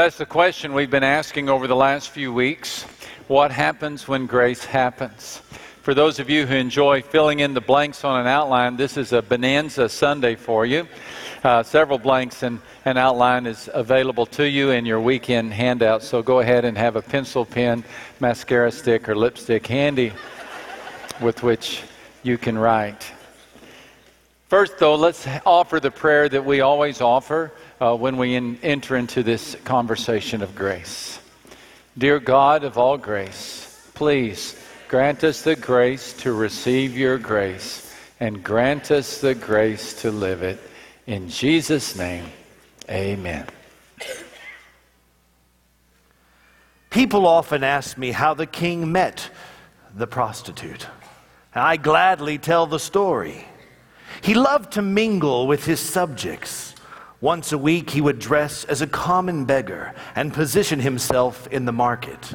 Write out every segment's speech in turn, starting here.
That's the question we've been asking over the last few weeks. What happens when grace happens? For those of you who enjoy filling in the blanks on an outline, this is a bonanza Sunday for you. Uh, several blanks and an outline is available to you in your weekend handout, so go ahead and have a pencil, pen, mascara stick, or lipstick handy with which you can write. First, though, let's offer the prayer that we always offer uh, when we in, enter into this conversation of grace. Dear God of all grace, please grant us the grace to receive your grace and grant us the grace to live it. In Jesus' name, amen. People often ask me how the king met the prostitute. I gladly tell the story. He loved to mingle with his subjects. Once a week, he would dress as a common beggar and position himself in the market.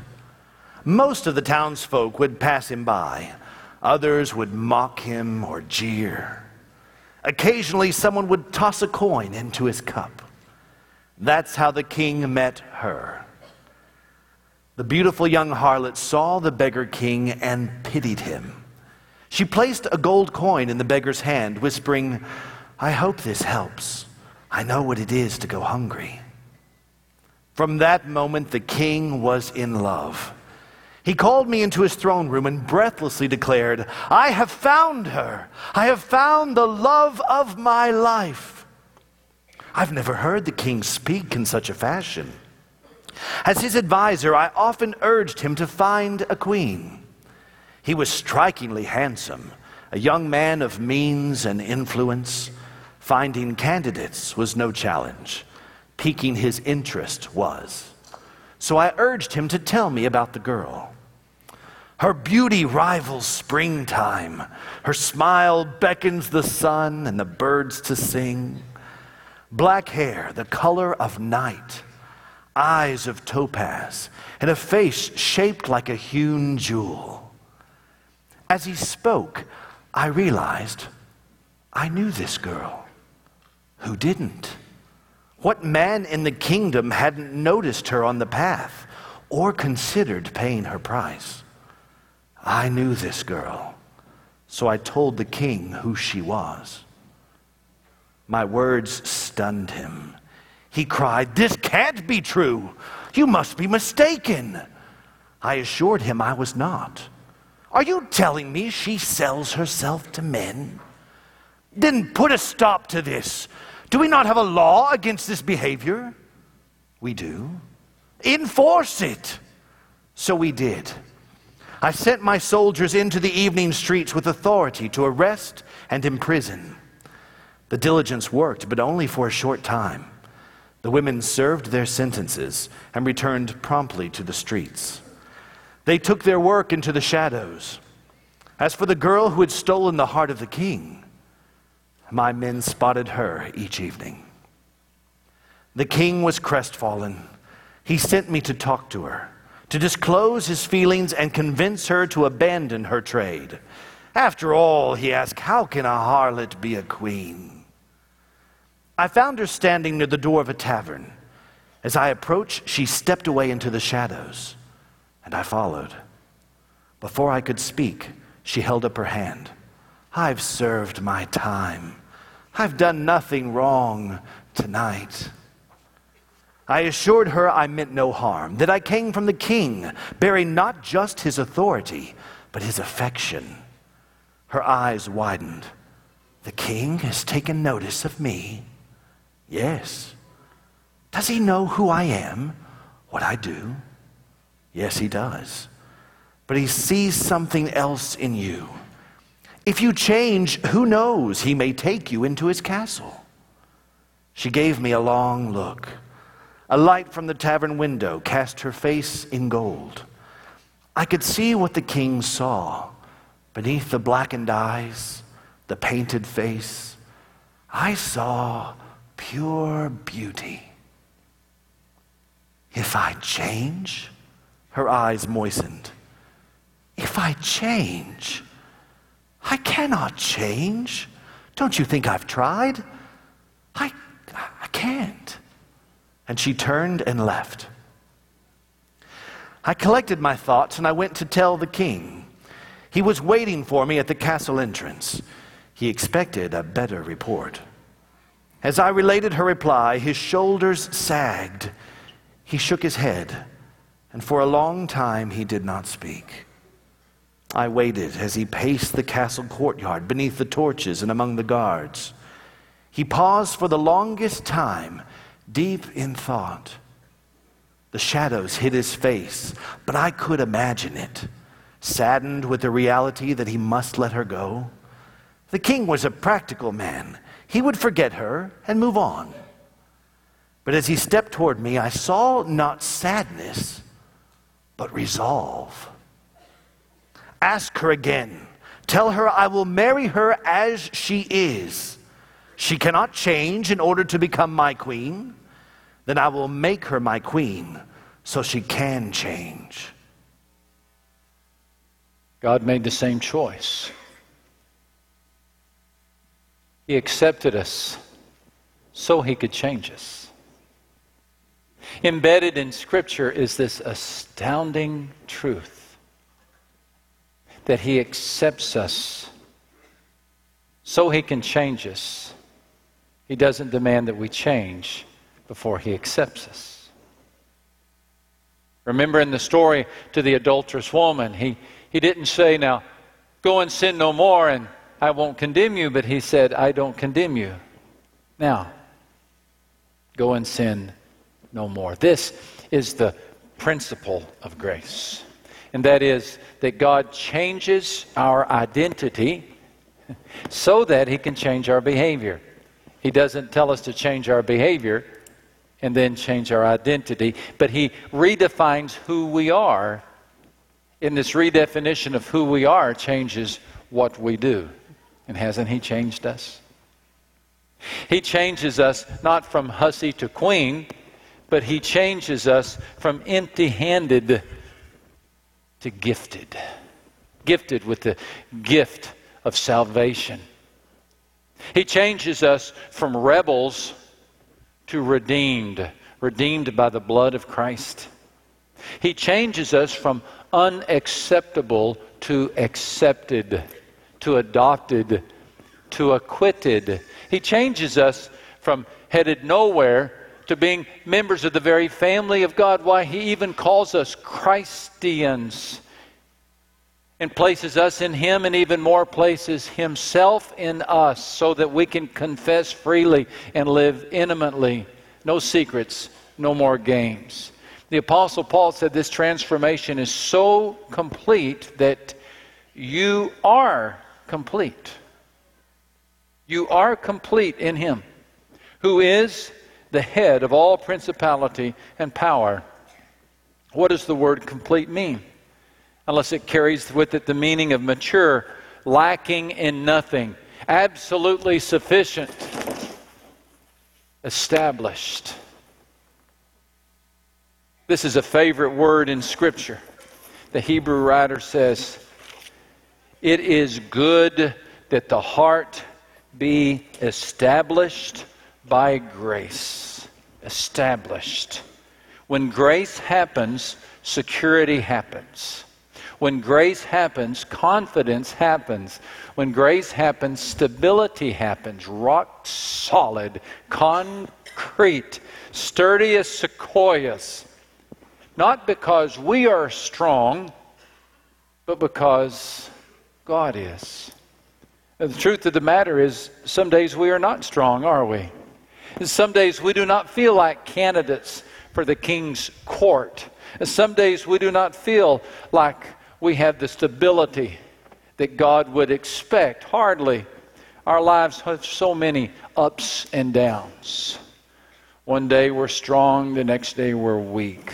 Most of the townsfolk would pass him by, others would mock him or jeer. Occasionally, someone would toss a coin into his cup. That's how the king met her. The beautiful young harlot saw the beggar king and pitied him. She placed a gold coin in the beggar's hand, whispering, I hope this helps. I know what it is to go hungry. From that moment, the king was in love. He called me into his throne room and breathlessly declared, I have found her. I have found the love of my life. I've never heard the king speak in such a fashion. As his advisor, I often urged him to find a queen. He was strikingly handsome, a young man of means and influence. Finding candidates was no challenge, piquing his interest was. So I urged him to tell me about the girl. Her beauty rivals springtime. Her smile beckons the sun and the birds to sing. Black hair, the color of night, eyes of topaz, and a face shaped like a hewn jewel. As he spoke, I realized I knew this girl. Who didn't? What man in the kingdom hadn't noticed her on the path or considered paying her price? I knew this girl, so I told the king who she was. My words stunned him. He cried, This can't be true. You must be mistaken. I assured him I was not. Are you telling me she sells herself to men? Then put a stop to this. Do we not have a law against this behavior? We do. Enforce it. So we did. I sent my soldiers into the evening streets with authority to arrest and imprison. The diligence worked, but only for a short time. The women served their sentences and returned promptly to the streets. They took their work into the shadows. As for the girl who had stolen the heart of the king, my men spotted her each evening. The king was crestfallen. He sent me to talk to her, to disclose his feelings and convince her to abandon her trade. After all, he asked, how can a harlot be a queen? I found her standing near the door of a tavern. As I approached, she stepped away into the shadows, and I followed. Before I could speak, she held up her hand. I've served my time. I've done nothing wrong tonight. I assured her I meant no harm, that I came from the king, bearing not just his authority, but his affection. Her eyes widened. The king has taken notice of me. Yes. Does he know who I am, what I do? Yes, he does. But he sees something else in you. If you change, who knows? He may take you into his castle. She gave me a long look. A light from the tavern window cast her face in gold. I could see what the king saw beneath the blackened eyes, the painted face. I saw pure beauty. If I change, her eyes moistened. If I change, I cannot change. Don't you think I've tried? I, I can't. And she turned and left. I collected my thoughts and I went to tell the king. He was waiting for me at the castle entrance. He expected a better report. As I related her reply, his shoulders sagged. He shook his head, and for a long time he did not speak. I waited as he paced the castle courtyard beneath the torches and among the guards. He paused for the longest time, deep in thought. The shadows hid his face, but I could imagine it, saddened with the reality that he must let her go. The king was a practical man. He would forget her and move on. But as he stepped toward me, I saw not sadness, but resolve. Ask her again. Tell her I will marry her as she is. She cannot change in order to become my queen. Then I will make her my queen so she can change. God made the same choice. He accepted us so he could change us. Embedded in Scripture is this astounding truth that he accepts us so he can change us. He doesn't demand that we change before he accepts us. Remember in the story to the adulterous woman, he, he didn't say, Now, go and sin no more, and I won't condemn you, but he said, I don't condemn you. Now, go and sin no more. This is the principle of grace. And that is that God changes our identity so that he can change our behavior. He doesn't tell us to change our behavior and then change our identity, but he redefines who we are. In this redefinition of who we are, changes what we do. And hasn't He changed us? He changes us not from hussy to queen, but He changes us from empty handed to gifted. Gifted with the gift of salvation. He changes us from rebels to redeemed, redeemed by the blood of Christ. He changes us from unacceptable to accepted to adopted to acquitted. He changes us from headed nowhere to being members of the very family of God. Why, he even calls us Christians and places us in him and even more places himself in us so that we can confess freely and live intimately. No secrets, no more games. The Apostle Paul said this transformation is so complete that you are complete. You are complete in Him, who is the head of all principality and power. What does the word complete mean? Unless it carries with it the meaning of mature, lacking in nothing, absolutely sufficient, established. This is a favorite word in Scripture. The Hebrew writer says, it is good that the heart be established by grace. Established. When grace happens, security happens. When grace happens, confidence happens. When grace happens, stability happens. Rock solid, concrete, sturdy as sequoias. Not because we are strong, but because God is. And The truth of the matter is, some days we are not strong, are we? Some days we do not feel like candidates for the king's court. And some days we do not feel like we have the stability that God would expect. Hardly. Our lives have so many ups and downs. One day we're strong, the next day we're weak.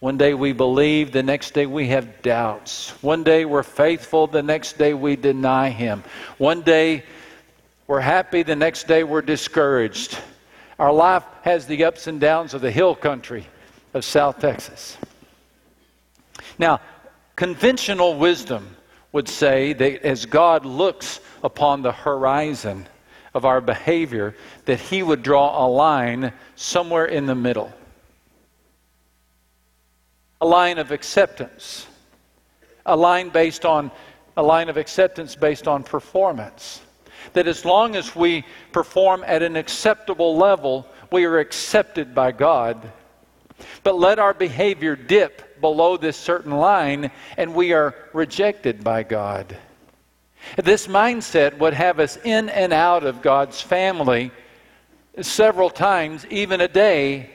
One day we believe, the next day we have doubts. One day we're faithful, the next day we deny Him. One day we're happy, the next day we're discouraged. Our life has the ups and downs of the hill country of South Texas. Now, conventional wisdom would say that as God looks upon the horizon of our behavior that He would draw a line somewhere in the middle. A line of acceptance. A line based on a line of acceptance based on performance. That as long as we perform at an acceptable level, we are accepted by God. But let our behavior dip below this certain line, and we are rejected by God. This mindset would have us in and out of God's family several times, even a day,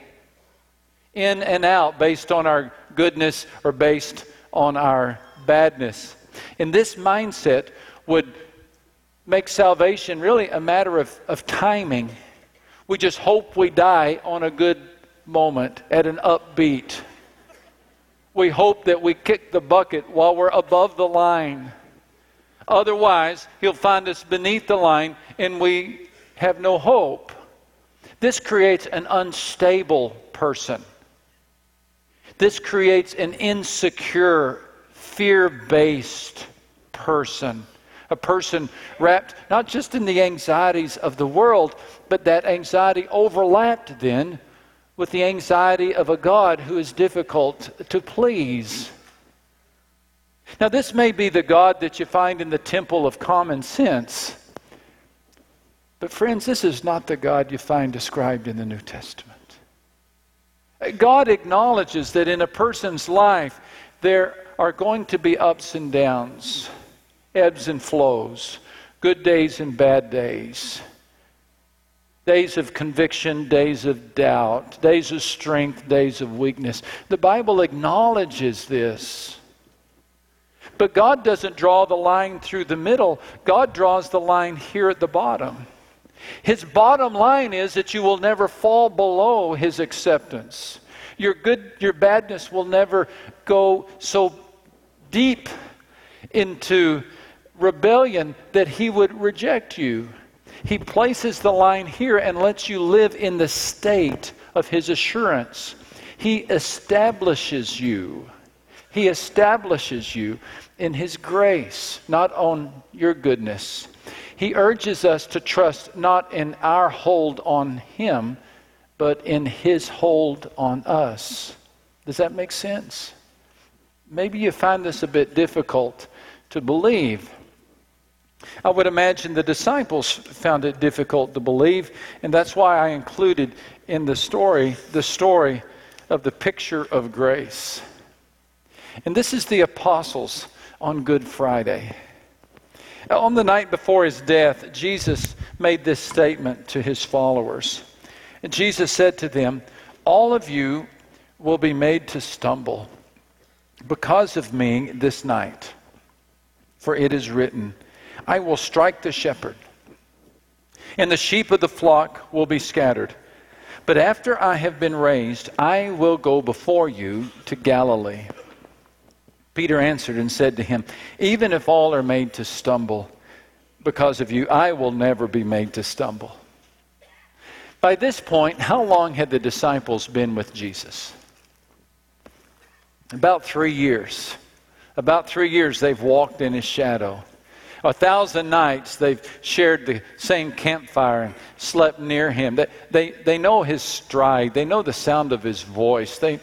in and out based on our goodness or based on our badness. And this mindset would make salvation really a matter of, of timing. We just hope we die on a good moment, at an upbeat. We hope that we kick the bucket while we're above the line. Otherwise, he'll find us beneath the line and we have no hope. This creates an unstable person. This creates an insecure, fear based person. A person wrapped not just in the anxieties of the world, but that anxiety overlapped then with the anxiety of a God who is difficult to please. Now, this may be the God that you find in the temple of common sense. But, friends, this is not the God you find described in the New Testament. God acknowledges that in a person's life there are going to be ups and downs, ebbs and flows, good days and bad days, days of conviction, days of doubt, days of strength, days of weakness. The Bible acknowledges this. But God doesn't draw the line through the middle, God draws the line here at the bottom. His bottom line is that you will never fall below his acceptance. Your good your badness will never go so deep into rebellion that he would reject you. He places the line here and lets you live in the state of his assurance. He establishes you. He establishes you in His grace, not on your goodness. He urges us to trust not in our hold on Him, but in His hold on us. Does that make sense? Maybe you find this a bit difficult to believe. I would imagine the disciples found it difficult to believe, and that's why I included in the story the story of the picture of grace. And this is the apostles on Good Friday. On the night before his death, Jesus made this statement to his followers. And Jesus said to them, All of you will be made to stumble because of me this night. For it is written, I will strike the shepherd, and the sheep of the flock will be scattered. But after I have been raised, I will go before you to Galilee. Peter answered and said to him, Even if all are made to stumble because of you, I will never be made to stumble. By this point, how long had the disciples been with Jesus? About three years. About three years they've walked in his shadow. A thousand nights they've shared the same campfire and slept near him. They, they, they know his stride, they know the sound of his voice, they,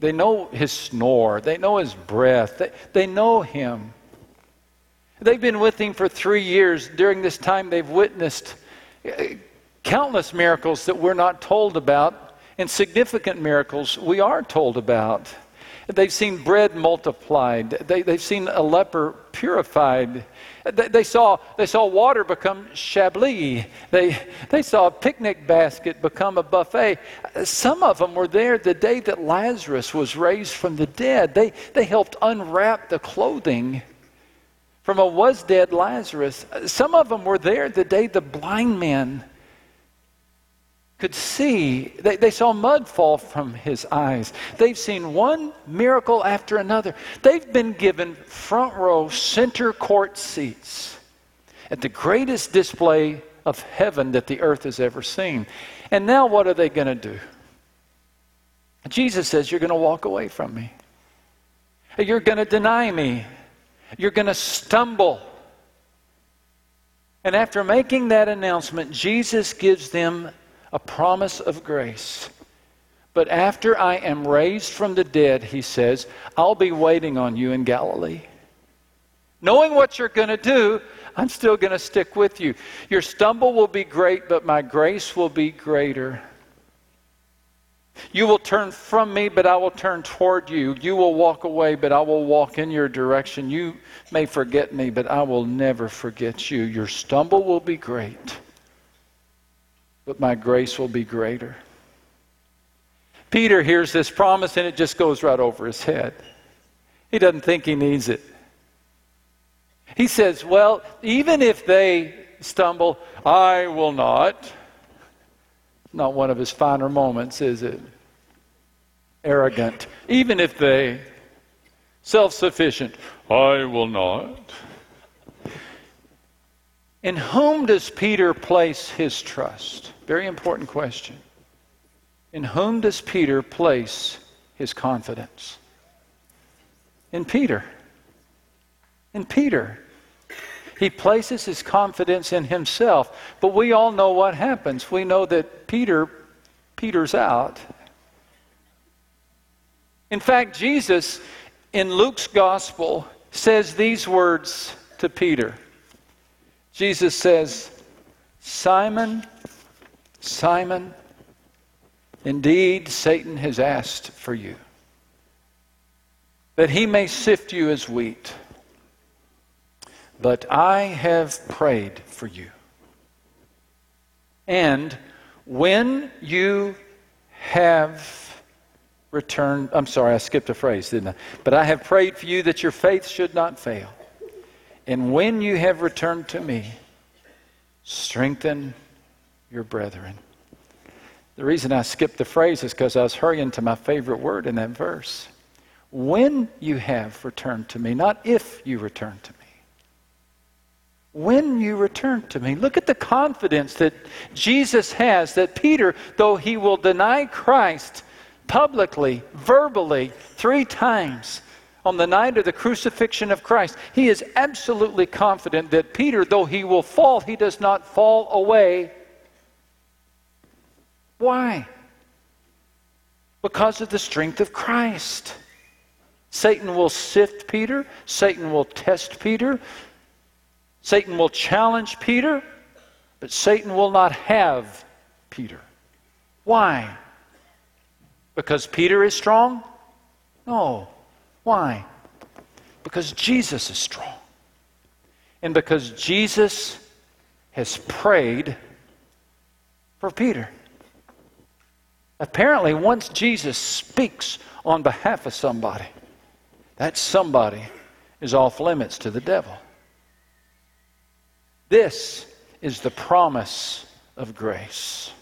they know his snore. They know his breath. They, they know him. They've been with him for three years. During this time, they've witnessed uh, countless miracles that we're not told about, and significant miracles we are told about. They've seen bread multiplied, they, have seen a leper purified. They, they, saw, they saw water become chablis. They, they saw a picnic basket become a buffet. Some of them were there the day that Lazarus was raised from the dead. They, they helped unwrap the clothing from a was dead Lazarus. Some of them were there the day the blind man could see. They, they saw mud fall from his eyes. They've seen one miracle after another. They've been given front row, center court seats at the greatest display of heaven that the earth has ever seen. And now, what are they going to do? Jesus says, You're going to walk away from me. You're going to deny me. You're going to stumble. And after making that announcement, Jesus gives them a promise of grace. But after I am raised from the dead, he says, I'll be waiting on you in Galilee. Knowing what you're going to do, I'm still going to stick with you. Your stumble will be great, but my grace will be greater. You will turn from me, but I will turn toward you. You will walk away, but I will walk in your direction. You may forget me, but I will never forget you. Your stumble will be great, but my grace will be greater. Peter hears this promise and it just goes right over his head. He doesn't think he needs it. He says, Well, even if they stumble, I will not. Not one of his finer moments, is it? Arrogant. Even if they, self sufficient, I will not. In whom does Peter place his trust? Very important question. In whom does Peter place his confidence? In Peter. In Peter. He places his confidence in himself. But we all know what happens. We know that Peter Peter's out. In fact, Jesus in Luke's gospel says these words to Peter. Jesus says, Simon, Simon, indeed Satan has asked for you, that he may sift you as wheat. But I have prayed for you. And when you have returned, I'm sorry, I skipped a phrase, didn't I? But I have prayed for you that your faith should not fail. And when you have returned to me, strengthen your brethren. The reason I skipped the phrase is because I was hurrying to my favorite word in that verse. When you have returned to me, not if you return to me when you return to me. Look at the confidence that Jesus has that Peter, though he will deny Christ publicly, verbally, three times on the night of the crucifixion of Christ, he is absolutely confident that Peter, though he will fall, he does not fall away. Why? Because of the strength of Christ. Satan will sift Peter. Satan will test Peter. Satan will challenge Peter, but Satan will not have Peter. Why? Because Peter is strong? No. Why? Because Jesus is strong. And because Jesus has prayed for Peter. Apparently, once Jesus speaks on behalf of somebody, that somebody is off limits to the devil. This is the promise of grace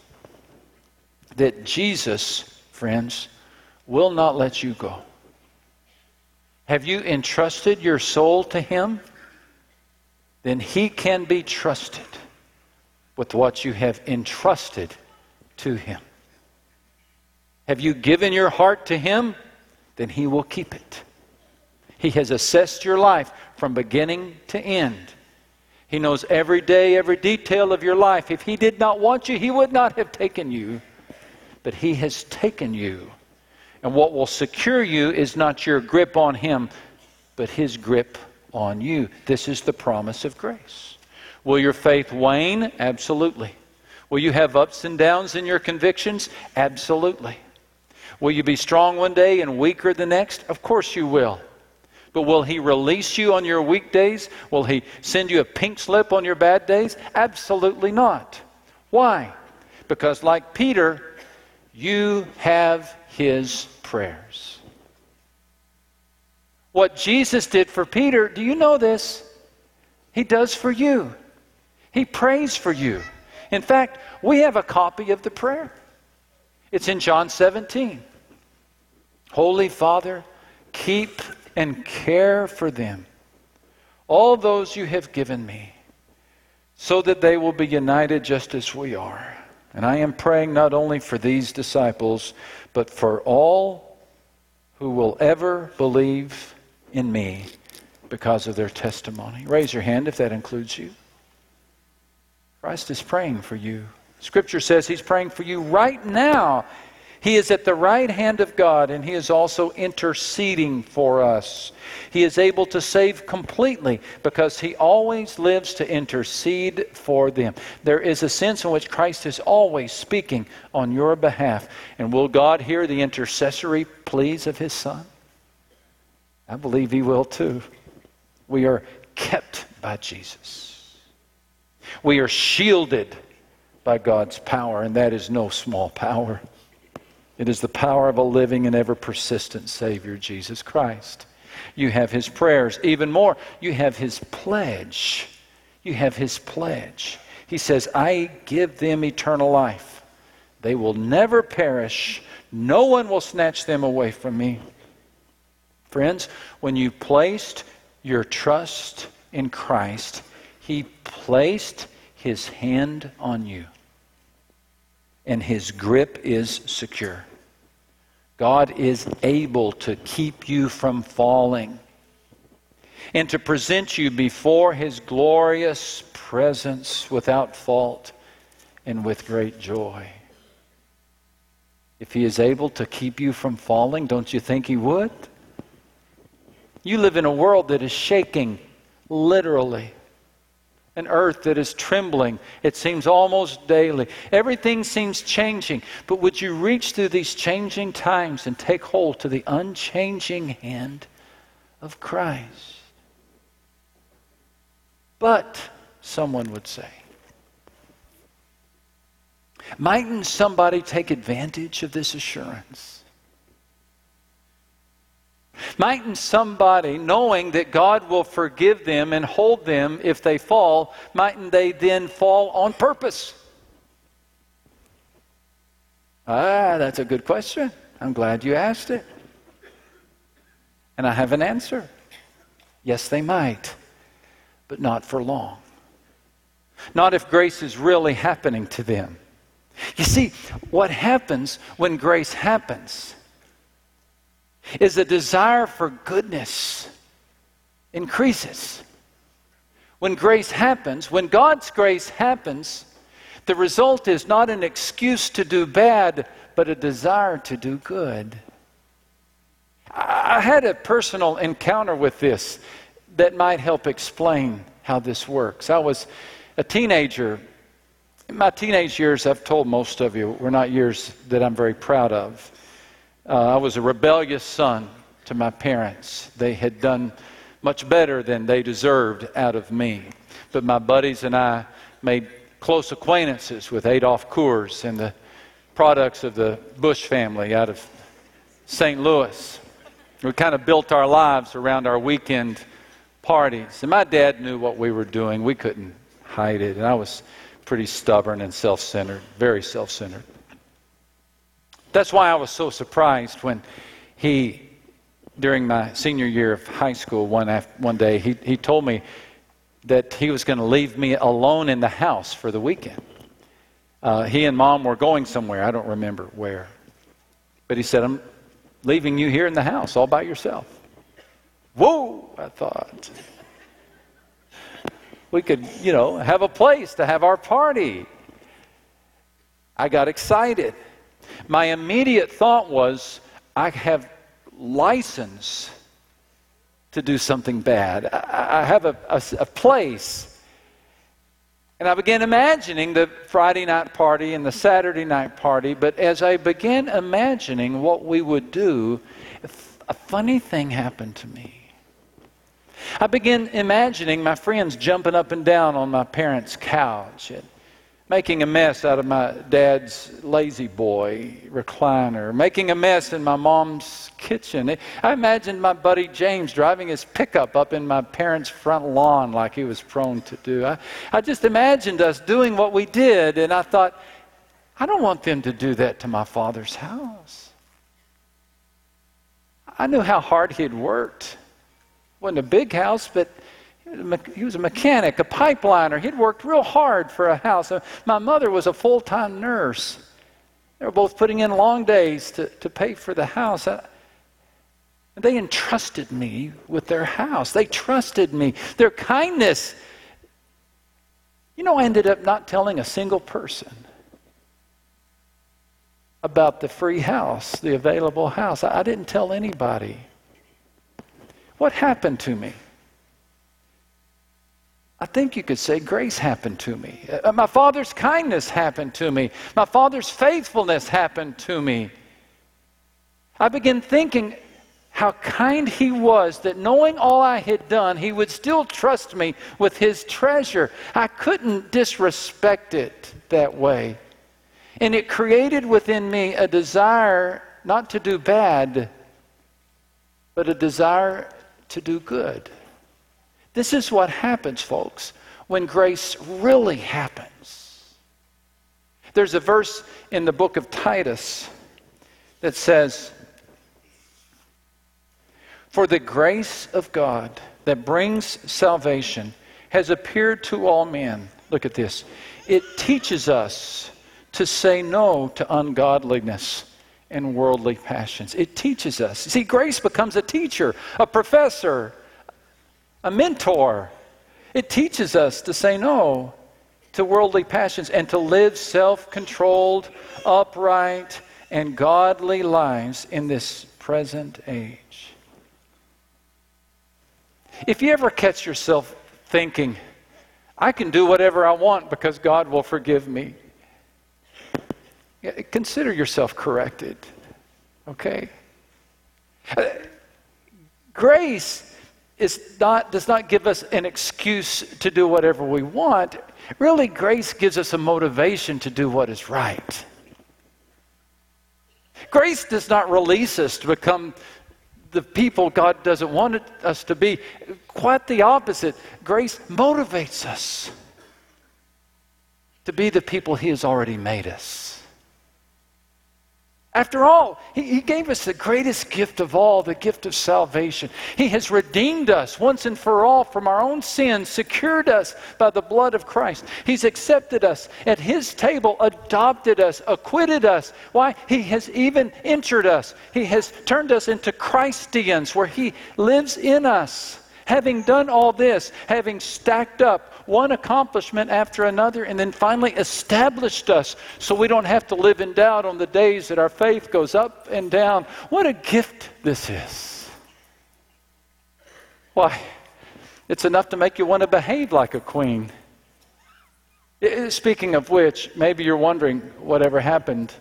that Jesus, friends, will not let you go. Have you entrusted your soul to Him? Then He can be trusted with what you have entrusted to Him. Have you given your heart to Him? Then He will keep it. He has assessed your life from beginning to end. He knows every day, every detail of your life. If He did not want you, He would not have taken you. But He has taken you. And what will secure you is not your grip on Him, but His grip on you. This is the promise of grace. Will your faith wane? Absolutely. Will you have ups and downs in your convictions? Absolutely. Will you be strong one day and weaker the next? Of course you will. But will He release you on your weekdays? Will He send you a pink slip on your bad days? Absolutely not. Why? Because, like Peter, you have His prayers. What Jesus did for Peter, do you know this? He does for you. He prays for you. In fact, we have a copy of the prayer. It's in John 17. Holy Father, keep and care for them, all those you have given me, so that they will be united just as we are. And I am praying not only for these disciples, but for all who will ever believe in me because of their testimony. Raise your hand if that includes you. Christ is praying for you. Scripture says He's praying for you right now. He is at the right hand of God, and He is also interceding for us. He is able to save completely because He always lives to intercede for them. There is a sense in which Christ is always speaking on your behalf. And will God hear the intercessory pleas of His Son? I believe He will too. We are kept by Jesus, we are shielded by God's power, and that is no small power. It is the power of a living and ever persistent Savior, Jesus Christ. You have His prayers. Even more, you have His pledge. You have His pledge. He says, I give them eternal life. They will never perish. No one will snatch them away from me. Friends, when you placed your trust in Christ, He placed His hand on you and his grip is secure. God is able to keep you from falling and to present you before his glorious presence without fault and with great joy. If he is able to keep you from falling, don't you think he would? You live in a world that is shaking, literally an earth that is trembling. It seems almost daily. Everything seems changing. But would you reach through these changing times and take hold to the unchanging hand of Christ? But, someone would say, mightn't somebody take advantage of this assurance? Mightn't somebody, knowing that God will forgive them and hold them if they fall, mightn't they then fall on purpose? Ah, that's a good question. I'm glad you asked it. And I have an answer. Yes, they might, but not for long. Not if grace is really happening to them. You see, what happens when grace happens is the desire for goodness increases. When grace happens, when God's grace happens, the result is not an excuse to do bad, but a desire to do good. I had a personal encounter with this that might help explain how this works. I was a teenager. In my teenage years, I've told most of you, were not years that I'm very proud of. Uh, I was a rebellious son to my parents. They had done much better than they deserved out of me. But my buddies and I made close acquaintances with Adolf Coors and the products of the Bush family out of St. Louis. We kind of built our lives around our weekend parties. And my dad knew what we were doing. We couldn't hide it. And I was pretty stubborn and self centered, very self centered. That's why I was so surprised when he, during my senior year of high school, one, after, one day, he, he told me that he was going to leave me alone in the house for the weekend. Uh, he and mom were going somewhere. I don't remember where. But he said, I'm leaving you here in the house all by yourself. Whoa, I thought. We could, you know, have a place to have our party. I got excited. My immediate thought was, I have license to do something bad. I, have a, a, a place. And I began imagining the Friday night party and the Saturday night party, but as I began imagining what we would do, a funny thing happened to me. I began imagining my friends jumping up and down on my parents' couch and making a mess out of my dad's La-Z-Boy recliner, making a mess in my mom's kitchen. I imagined my buddy James driving his pickup up in my parents' front lawn like he was prone to do. I, I just imagined us doing what we did, and I thought, I don't want them to do that to my father's house. I knew how hard he had worked. Wasn't a big house, but he was a mechanic, a pipeliner. He'd worked real hard for a house. Uh, my mother was a full time nurse. They were both putting in long days to, to pay for the house. Uh, they entrusted me with their house. They trusted me. Their kindness You know, I ended up not telling a single person about the free house, the available house. I, I didn't tell anybody. What happened to me? I think you could say grace happened to me. Uh, my father's kindness happened to me. My father's faithfulness happened to me. I began thinking how kind he was that knowing all I had done, he would still trust me with his treasure. I couldn't disrespect it that way. And it created within me a desire not to do bad, but a desire to do good. This is what happens, folks, when grace really happens. There's a verse in the book of Titus that says, For the grace of God that brings salvation has appeared to all men. Look at this. It teaches us to say no to ungodliness and worldly passions. It teaches us. See, grace becomes a teacher, a professor, a mentor. It teaches us to say no to worldly passions and to live self controlled, upright, and godly lives in this present age. If you ever catch yourself thinking, I can do whatever I want because God will forgive me, consider yourself corrected. Okay? Uh, grace is not, does not give us an excuse to do whatever we want. Really, grace gives us a motivation to do what is right. Grace does not release us to become the people God doesn't want us to be. Quite the opposite. Grace motivates us to be the people He has already made us. After all, he, he, gave us the greatest gift of all, the gift of salvation. He has redeemed us once and for all from our own sins, secured us by the blood of Christ. He's accepted us at His table, adopted us, acquitted us. Why? He has even entered us. He has turned us into Christians, where He lives in us. Having done all this, having stacked up one accomplishment after another, and then finally established us so we don't have to live in doubt on the days that our faith goes up and down. What a gift this is. Why, it's enough to make you want to behave like a queen. Speaking of which, maybe you're wondering whatever happened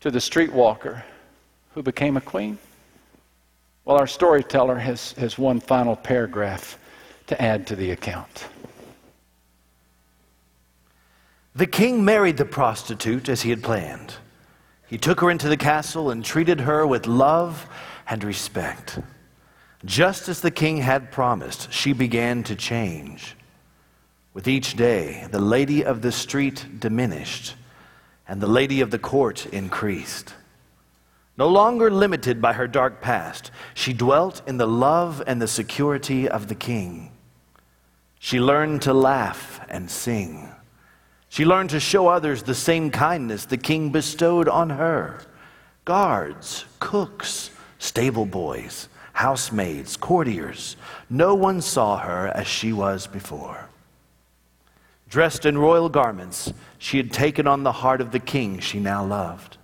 to the streetwalker who became a queen. Well, our storyteller has, has one final paragraph to add to the account. The king married the prostitute as he had planned. He took her into the castle and treated her with love and respect. Just as the king had promised, she began to change. With each day, the lady of the street diminished, and the lady of the court increased. No longer limited by her dark past, she dwelt in the love and the security of the king. She learned to laugh and sing. She learned to show others the same kindness the king bestowed on her. Guards, cooks, stable boys, housemaids, courtiers, no one saw her as she was before. Dressed in royal garments, she had taken on the heart of the king she now loved.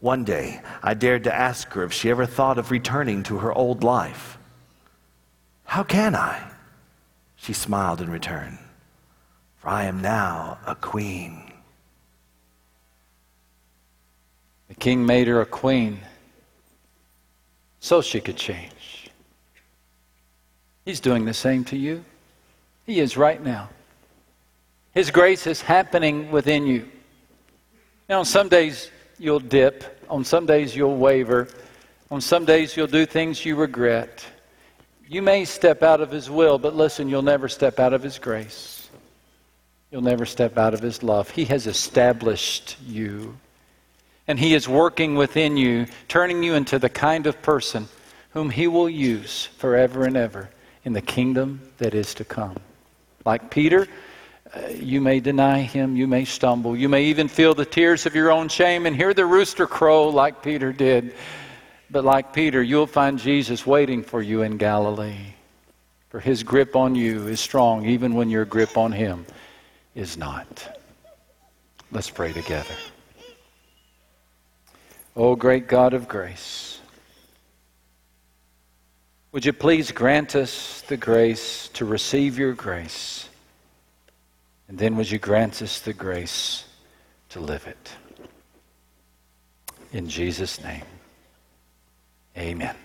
One day, I dared to ask her if she ever thought of returning to her old life. How can I? She smiled in return, for I am now a queen. The king made her a queen so she could change. He's doing the same to you. He is right now. His grace is happening within you. You know, some days you'll dip. On some days you'll waver. On some days you'll do things you regret. You may step out of His will, but listen, you'll never step out of His grace. You'll never step out of His love. He has established you. And He is working within you, turning you into the kind of person whom He will use forever and ever in the kingdom that is to come. Like Peter, uh, you may deny him, you may stumble, you may even feel the tears of your own shame and hear the rooster crow like Peter did. But like Peter, you'll find Jesus waiting for you in Galilee. For his grip on you is strong, even when your grip on him is not. Let's pray together. O great God of grace, would you please grant us the grace to receive your grace? And then would you grant us the grace to live it? In Jesus' name, amen.